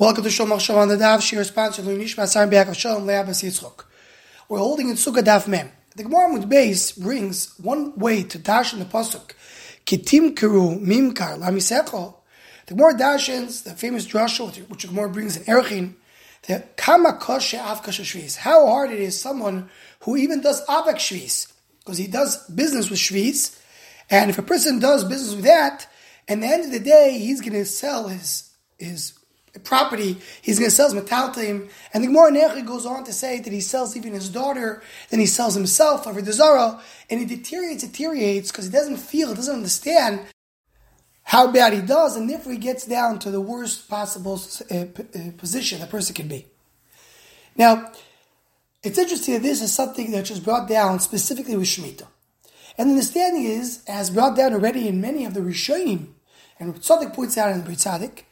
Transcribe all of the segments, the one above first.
Welcome to Shomach Shalom on the Daf. Shir sponsor Lunishma Sarim Be'akav Shalom Le'abas Yitzchok. We're holding in Sukkah Daf Mem. The Gemara Mud Beis brings one way to dash in the pasuk. Kitim Keru Mimkar Lamisecho. The Gemara dashins the famous drasha which the Gemara brings in Erchin. The Kama Koshe Avkasha. How hard it is someone who even does Avak Shvis because he does business with Shvis, and if a person does business with that, at the end of the day he's going to sell his his property, he's going to sell his metaltim. And the Gemara Nechi goes on to say that he sells even his daughter, then he sells himself over the Zara, and he deteriorates, deteriorates because he doesn't feel, he doesn't understand how bad he does, and therefore he gets down to the worst possible uh, uh, position a person can be. Now, it's interesting that this is something that was brought down specifically with Shemitah. And the understanding is, as brought down already in many of the Rishonim, and Tzaddik points out in the Tzaddik,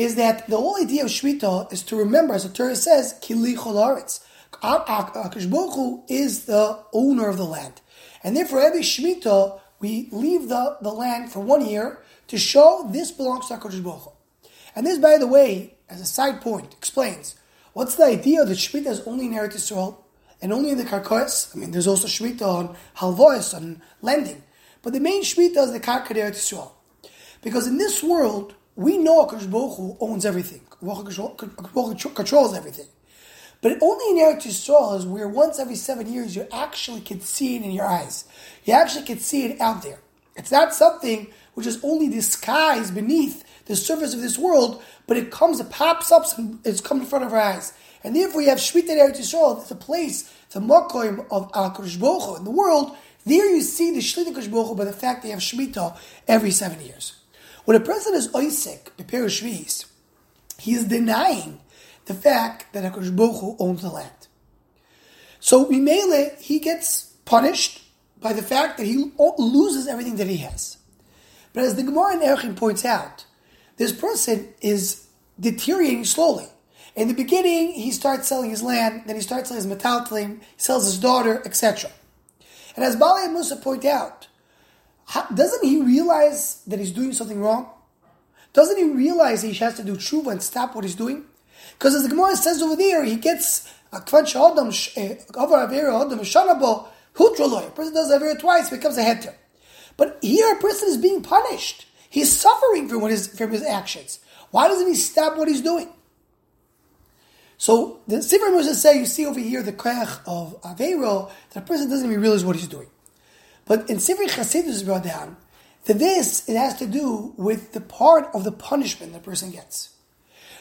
is that the whole idea of Shemitah is to remember, as the Torah says, Kili Cholaretz. Akash is the owner of the land. And therefore, every Shemitah, we leave the, the land for one year to show this belongs to Baruch And this, by the way, as a side point, explains what's the idea that Shemitah is only in Eretz Yisrael and only in the Karkois. I mean, there's also Shemitah on Halvois, on lending. But the main Shemitah is the Karkar Eretz Yisrael. Because in this world, we know HaKadosh Baruch Hu owns everything. HaKadosh controls everything. But only in Eretz Yisrael is where once every seven years you actually can see it in your eyes. You actually can see it out there. It's not something which is only disguised beneath the surface of this world, but it comes, it pops up, it's come in front of our eyes. And therefore, you have Shemitah Eretz Yisrael, it's a place, the Makoim of Hu in the world. There you see the Kadosh Baruch by the fact they have Shemitah every seven years. When a person is Isaac, Shvis, he is denying the fact that HaKadosh Baruch Hu owns the land. So Mimele, he gets punished by the fact that he loses everything that he has. But as the Gemara in Erchin points out, this person is deteriorating slowly. In the beginning, he starts selling his land, then he starts selling his metaltlim, he sells his daughter, etc. And as Bali and Musa point out, how, doesn't he realize that he's doing something wrong? Doesn't he realize he has to do tshuva and stop what he's doing? Because as the Gemara says over there, he gets a kvanch adam eh, over avera adam shanabo hutraloy. A person does avera twice, becomes a heter. But here, a person is being punished. He's suffering from his from his actions. Why doesn't he stop what he's doing? So the Sifrei Mussar say, you see over here the krach of avera, that a person doesn't even realize what he's doing. But in Sifri Chasidus is brought down that this it has to do with the part of the punishment the person gets.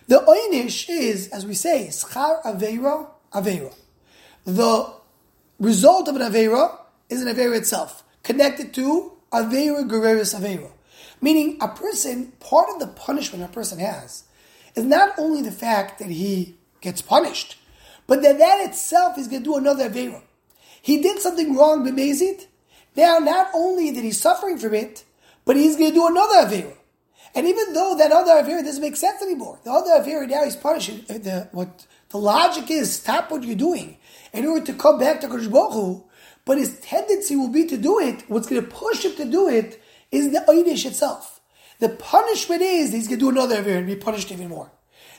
The oinish is, as we say, schar aveira aveira. The result of an aveira is an aveira itself, connected to aveira gureris aveira. Meaning, a person, part of the punishment a person has is not only the fact that he gets punished, but that that itself is going to do another aveira. He did something wrong, b'mezid, now, not only that he's suffering from it, but he's going to do another Avera. And even though that other Avera doesn't make sense anymore, the other Avera now he's punishing. Uh, the, what the logic is, stop what you're doing in order to come back to Kodesh but his tendency will be to do it. What's going to push him to do it is the Eidish itself. The punishment is he's going to do another Avera and be punished even more.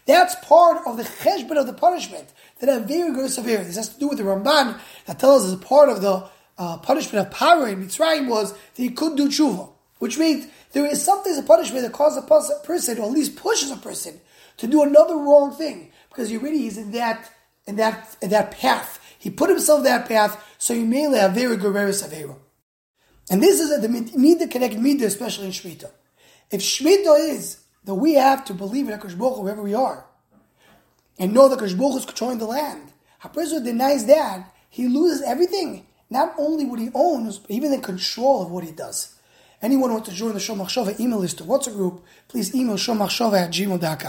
That's part of the cheshbon of the punishment. That a very gross Avera. This has to do with the Ramban that tells us part of the uh, punishment of Paro in Mitzrayim was that he could do tshuva, which means there is something as a punishment that causes a person, or at least pushes a person, to do another wrong thing because he already is in that in that in that path. He put himself that path, so he may have very gureris avera. And this is a, the midah connect midah, especially in shmita. If shmita is that we have to believe in Hakadosh Baruch wherever we are, and know that Hakadosh Baruch is controlling the land, a person denies that, he loses everything not only what he owns, but even the control of what he does. Anyone who wants to join the Shomachshava email list or WhatsApp group, please email shomachshava at gmail.com.